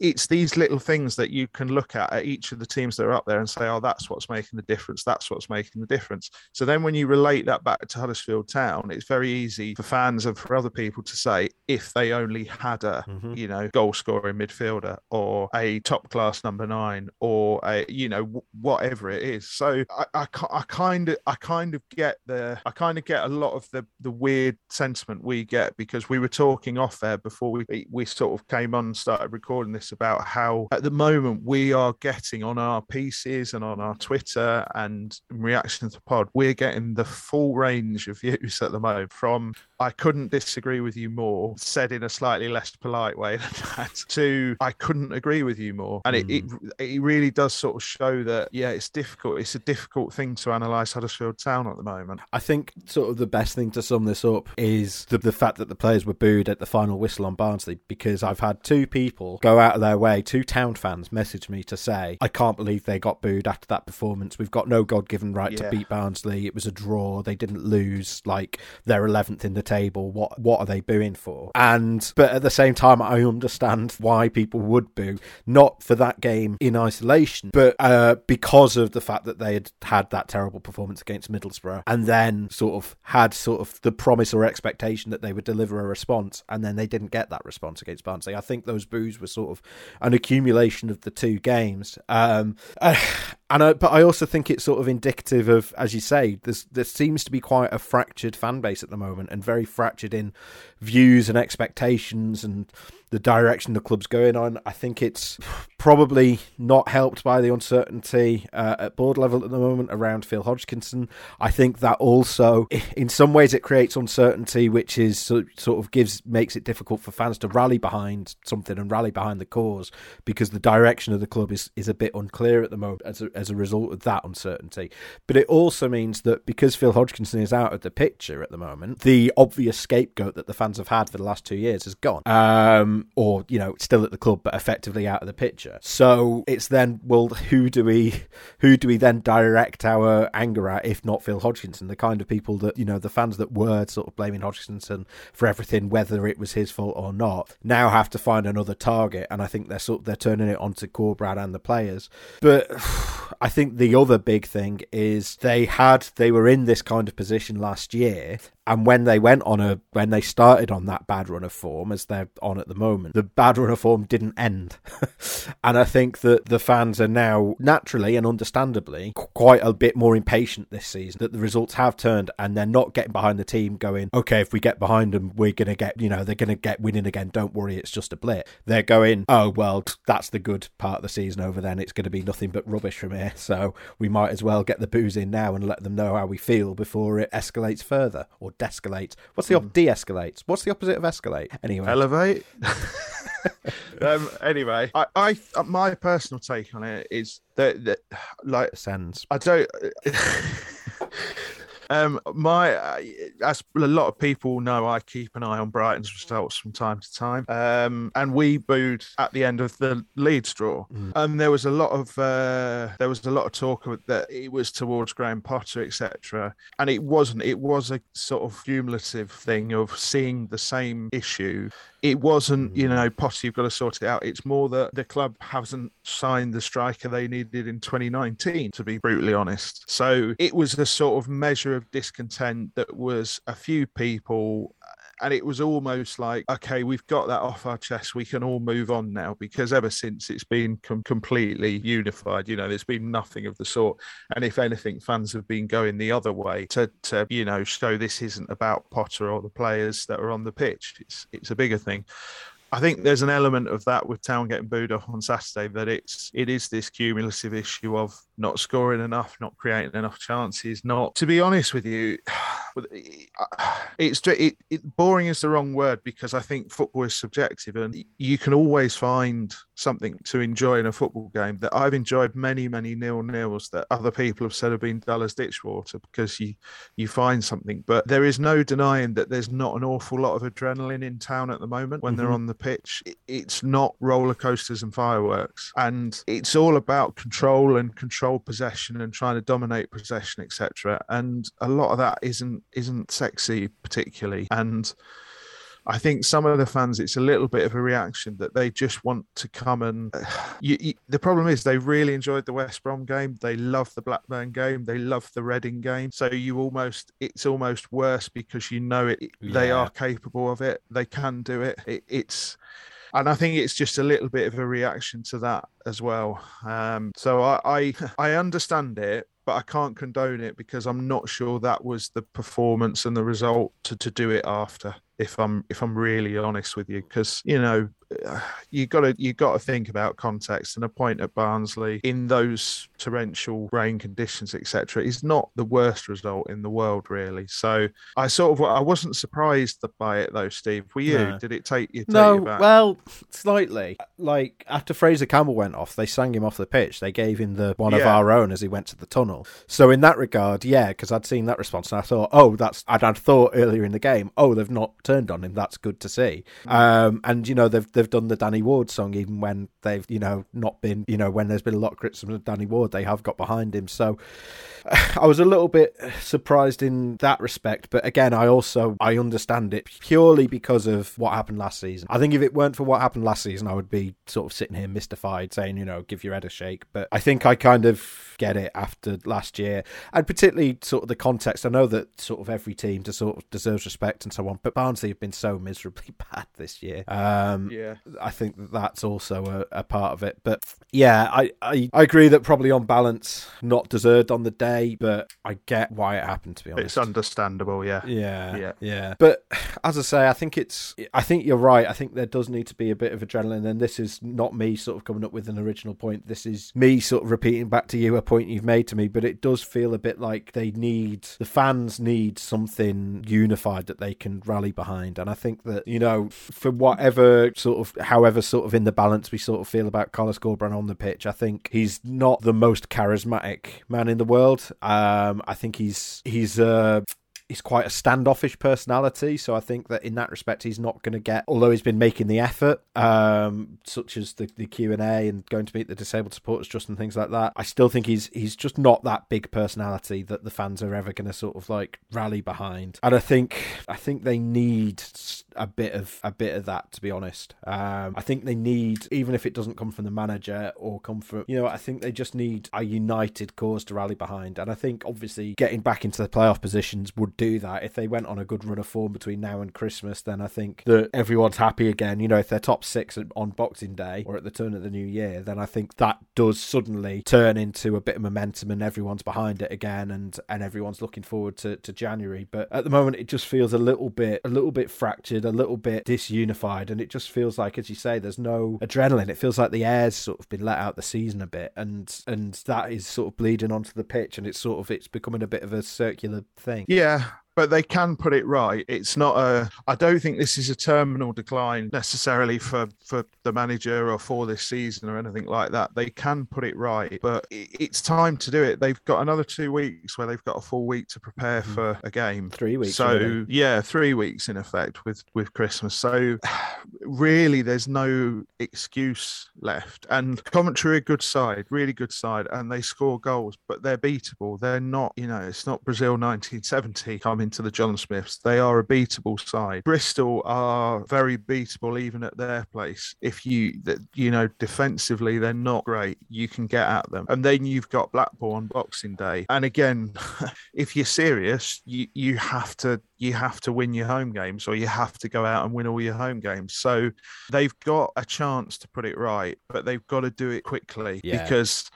It's these little things that you can look at at each of the teams that are up there and say, oh, that's what's making the difference. That's what's making the difference. So then when you relate that back to Huddersfield Town, it's very easy for fans and for other people to say, if they only had a Mhm. you know, goal scoring midfielder or a top class number nine or a, you know, whatever it is. So I, I, ki- I kind of, I kind of get the, I kind of get a lot of the, the weird sentiment we get because we were talking off there before we, we sort of came on and started recording this about how at the moment we are getting on our pieces and on our Twitter and reaction to pod, we're getting the full range of views at the moment from I couldn't disagree with you more, said in a slightly less polite way than (laughs) that, to I couldn't agree with you more. And it, it, hmm. it really does sort of show that, yeah, it's difficult. It's a difficult thing to analyse Huddersfield Town at the moment. I think sort of the best thing to sum this up is the, the fact that the players were booed at the final whistle on Barnsley because I've had two people go out of their way, two town fans message me to say, I can't believe they got booed after that performance. We've got no God given right to beat Barnsley. It was a draw. They didn't lose. Like they're 11th in the table. What, what are they booing for? And, but at the same time, I understand why people would boo, not for that game in isolation, but uh, because of the fact that they had had that terrible performance against Middlesbrough and then sort of had sort of the promise or expectation that they would deliver a response and then they didn't get that response against Barnsley. I think those boos were sort of an accumulation of the two games. Um, (sighs) and I, but I also think it's sort of indicative of, as you say, there's, there seems to be quite a fractured fan base at the moment and very fractured in views and expectations and the direction the club's going on. I think it's probably not helped by the uncertainty uh, at board level at the moment around Phil Hodgkinson. I think that also, in some ways, it creates uncertainty, which is sort of gives makes it difficult for fans to rally behind something and rally behind the cause because the direction of the club is, is a bit unclear at the moment as a, as a result of that uncertainty. But it also means that because Phil Hodgkinson is out of the picture at the moment, the obvious scapegoat that the fans have had for the last two years has gone, um, or you know, still at the club but effectively out of the picture So it's then, well, who do we, who do we then direct our anger at, if not Phil Hodgkinson, the kind of people that you know, the fans that were sort of blaming Hodgkinson for everything, whether it was his fault or not, now have to find another target, and I think they're sort of, they're turning it onto Corberán and the players. But (sighs) I think the other big thing is they had, they were in this kind of position last year, and when they went on a when they started on that bad run of form as they're on at the moment the bad run of form didn't end. (laughs) And i think that the fans are now naturally and understandably quite a bit more impatient this season that the results have turned and they're not getting behind the team going okay if we get behind them we're going to get you know they're going to get winning again. Don't worry it's just a blip. They're going oh well that's the good part of the season over then. It's going to be nothing but rubbish from here. So we might as well get the boos in now and let them know how we feel before it escalates further. Or descalates. What's the op- hmm. de-escalates? What's the opposite of escalate? Anyway, elevate. (laughs) (laughs) um, anyway, I, I, my personal take on it is that, that like sends. I don't. (laughs) Um, my, uh, as a lot of people know, I keep an eye on Brighton's results from time to time. Um, and we booed at the end of the Leeds draw. Mm. And there was a lot of uh, there was a lot of talk of that it was towards Graham Potter, etc. And it wasn't. It was a sort of cumulative thing of seeing the same issue it wasn't, you mm. know, Potter, you've got to sort it out. It's more that the club hasn't signed the striker they needed in 2019, to be brutally honest. So it was a sort of measure of discontent that was a few people uh, and it was almost like okay we've got that off our chest we can all move on now because ever since it's been com- completely unified you know there's been nothing of the sort. And if anything fans have been going the other way to to you know show this isn't about potter or the players that are on the pitch. It's it's a bigger thing I think there's an element of that with Town getting booed off on Saturday that it's it is this cumulative issue of not scoring enough, not creating enough chances. Not to be honest with you, (sighs) (sighs) it's it, it, boring is the wrong word because I think football is subjective and you can always find something to enjoy in a football game. That I've enjoyed many many nil nils that other people have said have been dull as ditch water because you you find something. But there is no denying that there's not an awful lot of adrenaline in town at the moment when mm-hmm. they're on the pitch. It's not roller coasters and fireworks, and it's all about control and control possession and trying to dominate possession, etc. And a lot of that isn't isn't sexy particularly, and. I think some of the fans, it's a little bit of a reaction that they just want to come and. (sighs) You, you, the problem is they really enjoyed the West Brom game. They love the Blackburn game. They love the Reading game. So you almost, it's almost worse because you know it. Yeah. They are capable of it. They can do it. it it's and I think it's just a little bit of a reaction to that as well. Um, so I, I, (laughs) I understand it, but I can't condone it because I'm not sure that was the performance and the result to, to do it after. If I'm if I'm really honest with you, because you know (sighs) you got to you got to think about context and a point at Barnsley in those torrential rain conditions etc is not the worst result in the world really. So I sort of I wasn't surprised by it though Steve. Were you? No. did it take you take no you well slightly. Like after Fraser Campbell went off they sang him off the pitch. They gave him the one yeah. of our own as he went to the tunnel. So in that regard yeah because I'd seen that response and I thought oh that's I'd, I'd thought earlier in the game oh they've not turned on him. That's good to see. Um, and you know they've they've done the Danny Ward song, even when they've, you know, not been, you know, when there's been a lot of criticism of Danny Ward, they have got behind him. So (sighs) I was a little bit surprised in that respect. But again, I also, I understand it purely because of what happened last season. I think if it weren't for what happened last season, I would be sort of sitting here mystified saying, you know, give your head a shake. But I think I kind of get it after last year and particularly sort of the context. I know that sort of every team to sort of deserves respect and so on, but Barnsley have been so miserably (laughs) bad this year. Um, yeah I think that that's also a, a part of it. But yeah, I, I, I agree that probably on balance, not deserved on the day, but I get why it happened. To be honest, it's understandable. Yeah, yeah, yeah, yeah. But as I say, I think it's. I think you're right. I think there does need to be a bit of adrenaline, and this is not me sort of coming up with an original point. This is me sort of repeating back to you a point you've made to me. But it does feel a bit like they need the fans need something unified that they can rally behind, and I think that you know for whatever sort of however sort of in the balance we sort of feel about Carlos Corberán on the pitch, I think he's not the most charismatic man in the world. Um, I think he's he's uh he's quite a standoffish personality. So I think that in that respect, he's not going to get. Although he's been making the effort, um, such as the the Q and A and going to meet the disabled supporters just and things like that. I still think he's he's just not that big personality that the fans are ever going to sort of like rally behind. And I think I think they need a bit of a bit of that to be honest. Um, I think they need even if it doesn't come from the manager or come from you know I think they just need a united cause to rally behind. And I think obviously getting back into the playoff positions would do that. If they went on a good run of form between now and Christmas, then I think that everyone's happy again. You know, if they're top six on Boxing Day or at the turn of the new year, then I think that does suddenly turn into a bit of momentum and everyone's behind it again and and everyone's looking forward to, to January. But at the moment it just feels a little bit a little bit fractured, a little bit disunified, and it just feels like, as you say, there's no adrenaline. It feels like the air's sort of been let out the season a bit and and that is sort of bleeding onto the pitch and it's sort of it's becoming a bit of a circular thing. Yeah, but they can put it right. It's not a. I don't think this is a terminal decline necessarily for for the manager or for this season or anything like that. They can put it right, but it's time to do it. They've got another two weeks where they've got a full week to prepare hmm. for a game. Three weeks. So really. yeah, three weeks in effect with with Christmas. So (sighs) really, there's no excuse left. And Coventry a good side, really good side, and they score goals, but they're beatable. They're not. You know, it's not Brazil 1970 coming into the John Smiths. They are a beatable side. Bristol are very beatable even at their place. If you, you know, defensively they're not great, you can get at them. And then you've got Blackpool on Boxing Day. And again, (laughs) if you're serious, you you have to you have to win your home games or you have to go out and win all your home games. So they've got a chance to put it right, but they've got to do it quickly yeah. because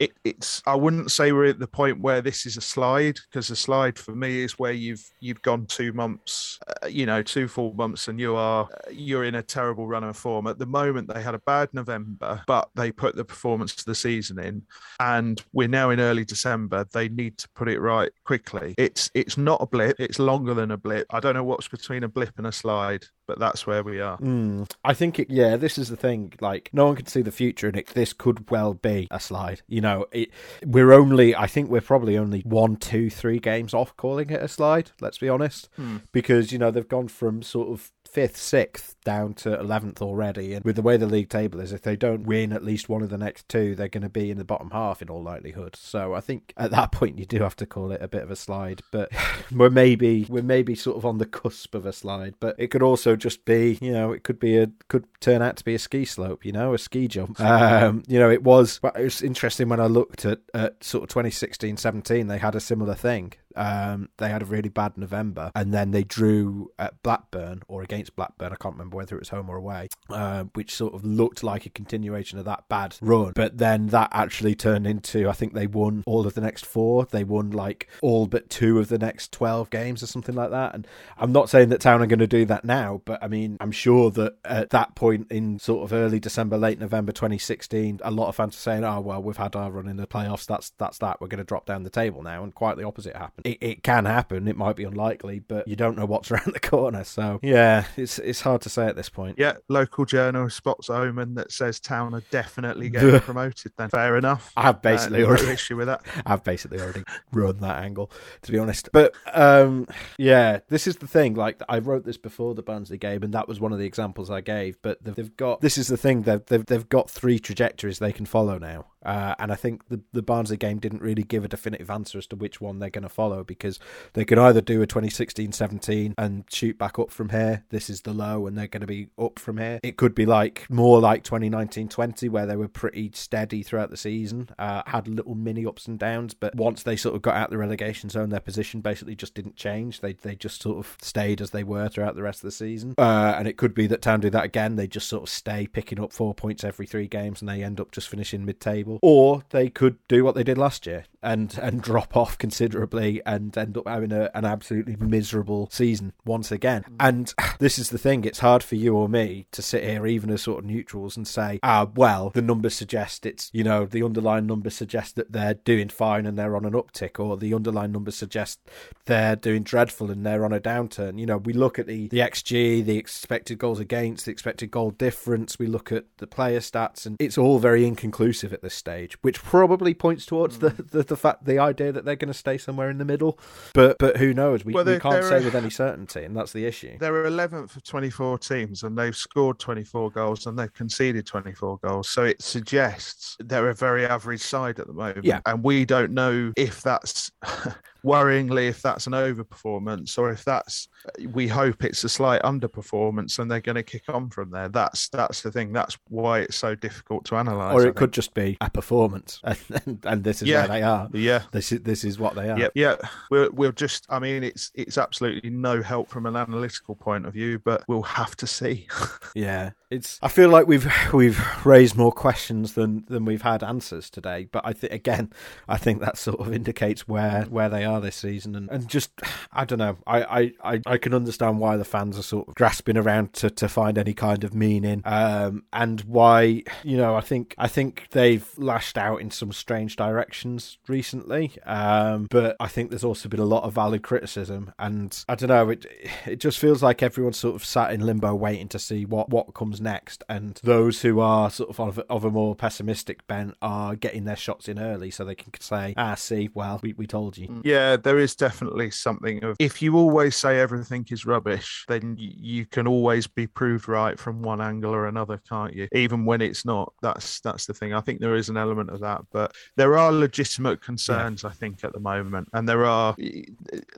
it, it's I wouldn't say we're at the point where this is a slide because a slide for me is where you've you've gone two months, uh, you know, two full months, and you are you're in a terrible run of form. At the moment, they had a bad November, but they put the performance to the season in, and we're now in early December. They need to put it right quickly. It's it's not a blip. It's longer than a blip. I don't know what's between a blip and a slide but that's where we are. Mm, I think, it, yeah, this is the thing. Like, no one can see the future, and it, this could well be a slide. You know, it, we're only, I think we're probably only one, two, three games off calling it a slide. Let's be honest, hmm. because you know they've gone from sort of fifth, sixth down to 11th already. And with the way the league table is, if they don't win at least one of the next two, they're going to be in the bottom half in all likelihood. So I think at that point you do have to call it a bit of a slide. But (laughs) we're maybe we're maybe sort of on the cusp of a slide. But it could also just be, you know, it could be a could turn out to be a ski slope, you know, a ski jump. Um, you know, it was it was interesting when I looked at, at sort of 2016, 17, they had a similar thing. Um, they had a really bad November, and then they drew at Blackburn or against Blackburn. I can't remember whether it was home or away, uh, which sort of looked like a continuation of that bad run. But then that actually turned into I think they won all of the next four. They won like all but two of the next twelve games or something like that. And I'm not saying that Town are going to do that now, but I mean I'm sure that at that point in sort of early December, late November 2016, a lot of fans are saying, "Oh well, we've had our run in the playoffs. That's that's that. We're going to drop down the table now." And quite the opposite happened it, it can happen. It might be unlikely, but you don't know what's (laughs) around the corner. So yeah, it's it's hard to say at this point. Yeah, local journal spots omen that says Town are definitely (laughs) getting promoted. Then fair enough. I've basically uh, already issue with that. (laughs) I've basically already run that angle, to be honest. But um, yeah, this is the thing. Like I wrote this before the Barnsley game, and that was one of the examples I gave. But they've got this is the thing. They've they've, they've got three trajectories they can follow now. Uh, and I think the, the Barnsley game didn't really give a definitive answer as to which one they're going to follow because they could either do a 2016 17 and shoot back up from here. This is the low and they're going to be up from here. It could be like more like 2019 20 where they were pretty steady throughout the season, uh, had little mini ups and downs. But once they sort of got out the relegation zone, their position basically just didn't change. They, they just sort of stayed as they were throughout the rest of the season. Uh, and it could be that Town do that again. They just sort of stay picking up four points every three games and they end up just finishing mid table. Or they could do what they did last year and and drop off considerably and end up having a, an absolutely miserable season once again. And (sighs) this is the thing, it's hard for you or me to sit here, even as sort of neutrals, and say, ah, well, the numbers suggest it's, you know, the underlying numbers suggest that they're doing fine and they're on an uptick, or the underlying numbers suggest they're doing dreadful and they're on a downturn. You know, we look at the, the XG, the expected goals against, the expected goal difference, we look at the player stats, and it's all very inconclusive at this stage, which probably points towards the, the, the fact, the idea that they're going to stay somewhere in the middle. But but who knows? We, Well, we can't say with any certainty, and that's the issue. There are 11th of 24 teams and they've scored 24 goals and they've conceded 24 goals. So it suggests they're a very average side at the moment. Yeah. And we don't know if that's (laughs) worryingly, if that's an overperformance or if that's, we hope it's a slight underperformance and they're going to kick on from there. That's that's the thing. That's why it's so difficult to analyse. Or it could just be a performance, (laughs) and, and, and this is Yeah. where they are. Yeah. This is this is what they are. Yeah, yeah. We'll we'll just. I mean, it's it's absolutely no help from an analytical point of view, but we'll have to see. (laughs) Yeah, it's. I feel like we've we've raised more questions than than we've had answers today. But I think again, I think that sort of indicates where where they are this season, and, and just (sighs) I don't know. I, I, I, I can understand why the fans are sort of grasping around to, to find any kind of meaning, um, and why you know I think I think they've lashed out in some strange directions recently. Um, but I think there's also been a lot of valid criticism, and I don't know. It it just feels like everyone's sort of sat in limbo waiting to see what what comes next, and those who are sort of of, of a more pessimistic bent are getting their shots in early, so they can say, "Ah, see, well, we, we told you." Yeah, there is definitely something of if you always say everything is rubbish, then you can always be proved right from one angle or another, can't you? Even when it's not. That's that's the thing. I think there is an element of that, but there are legitimate concerns. I think at the moment, and there are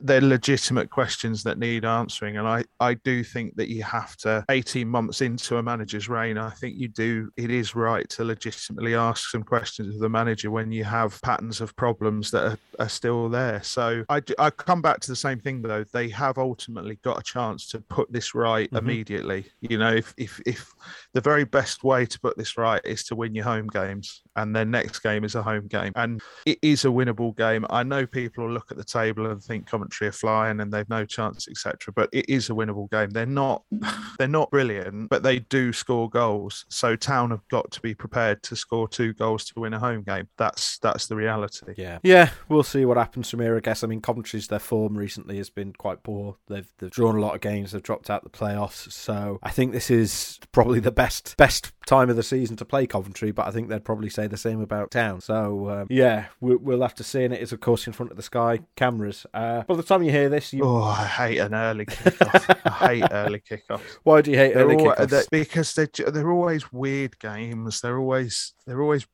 they're legitimate questions that need answering. And I I do think that you have to 18 months into a manager's reign. I think you do. It is right to legitimately ask some questions of the manager when you have patterns of problems that are, are still there. So I I come back to the same thing though. They have ultimately got a chance to put this right Mhm. immediately. You know, if if if the very best way to put this right is to win your home games, and their next game is a home game, and it is a winnable game. I know people will look at the table and think Coventry are flying and they've no chance, etc. But it is a winnable game. They're not (sighs) they're not brilliant, but they do score goals. So Town have got to be prepared to score two goals to win a home game. That's that's the reality. Yeah, yeah, we'll see what happens from here. I guess. I mean, Coventry's their form recently has been quite poor. They've they've drawn a lot of games. They've dropped out the playoffs. So I think this is probably the best best time of the season to play Coventry. But I think they'd probably say the same about Town. So um, yeah, we'll, we'll have to see. And it is of course in front of the Sky cameras. Uh, by the time you hear this, you, Oh, I hate an early kickoff. I hate early kickoffs. (laughs) why do you hate They're early al- kickoffs? they're- because they're they're always weird games. They're always they're always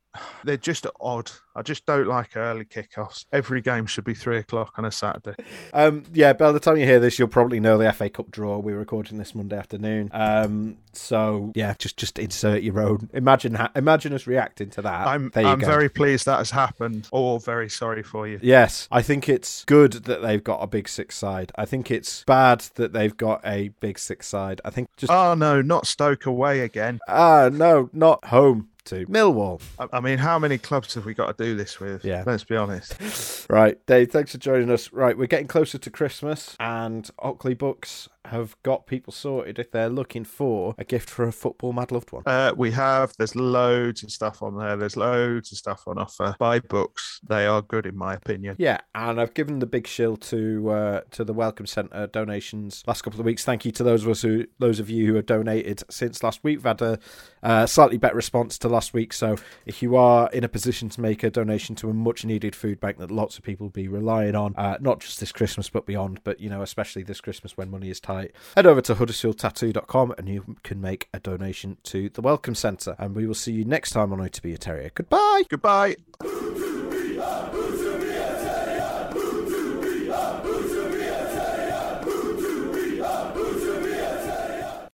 they're just odd. I just don't like early kickoffs. Every game should be three o'clock on a Saturday. Um, yeah, by the time you hear this, you'll probably know the FA Cup draw. We're recording this Monday afternoon. Um, so yeah, just just insert your own. Imagine ha- imagine us reacting to that. I'm there you I'm go. very pleased that has happened. Or very sorry for you. Yes, I think it's good that they've got a big six side. I think it's bad that they've got a big six side. I think just Oh no, not Stoke away again. ah no, not home to Millwall. I, I mean, how many clubs have we got to do this with? Yeah. Let's be honest. Right, Dave, thanks for joining us. Right, we're getting closer to Christmas, and Ockley Books have got people sorted if they're looking for a gift for a football mad loved one. Uh, we have. There's loads of stuff on there. There's loads of stuff on offer. Buy books. They are good in my opinion. Yeah, and I've given the big shill to uh, to the Welcome Centre donations last couple of weeks. Thank you to those of us who, those of you who have donated since last week. We've had a uh, slightly better response to last week. So if you are in a position to make a donation to a much needed food bank that lots of people will be relying on, uh, not just this Christmas but beyond, but you know especially this Christmas when money is tight. Website. Head over to huddersfieldtattoo.com and you can make a donation to the Welcome Centre. And we will see you next time on O to Be a Terrier. Goodbye. Goodbye.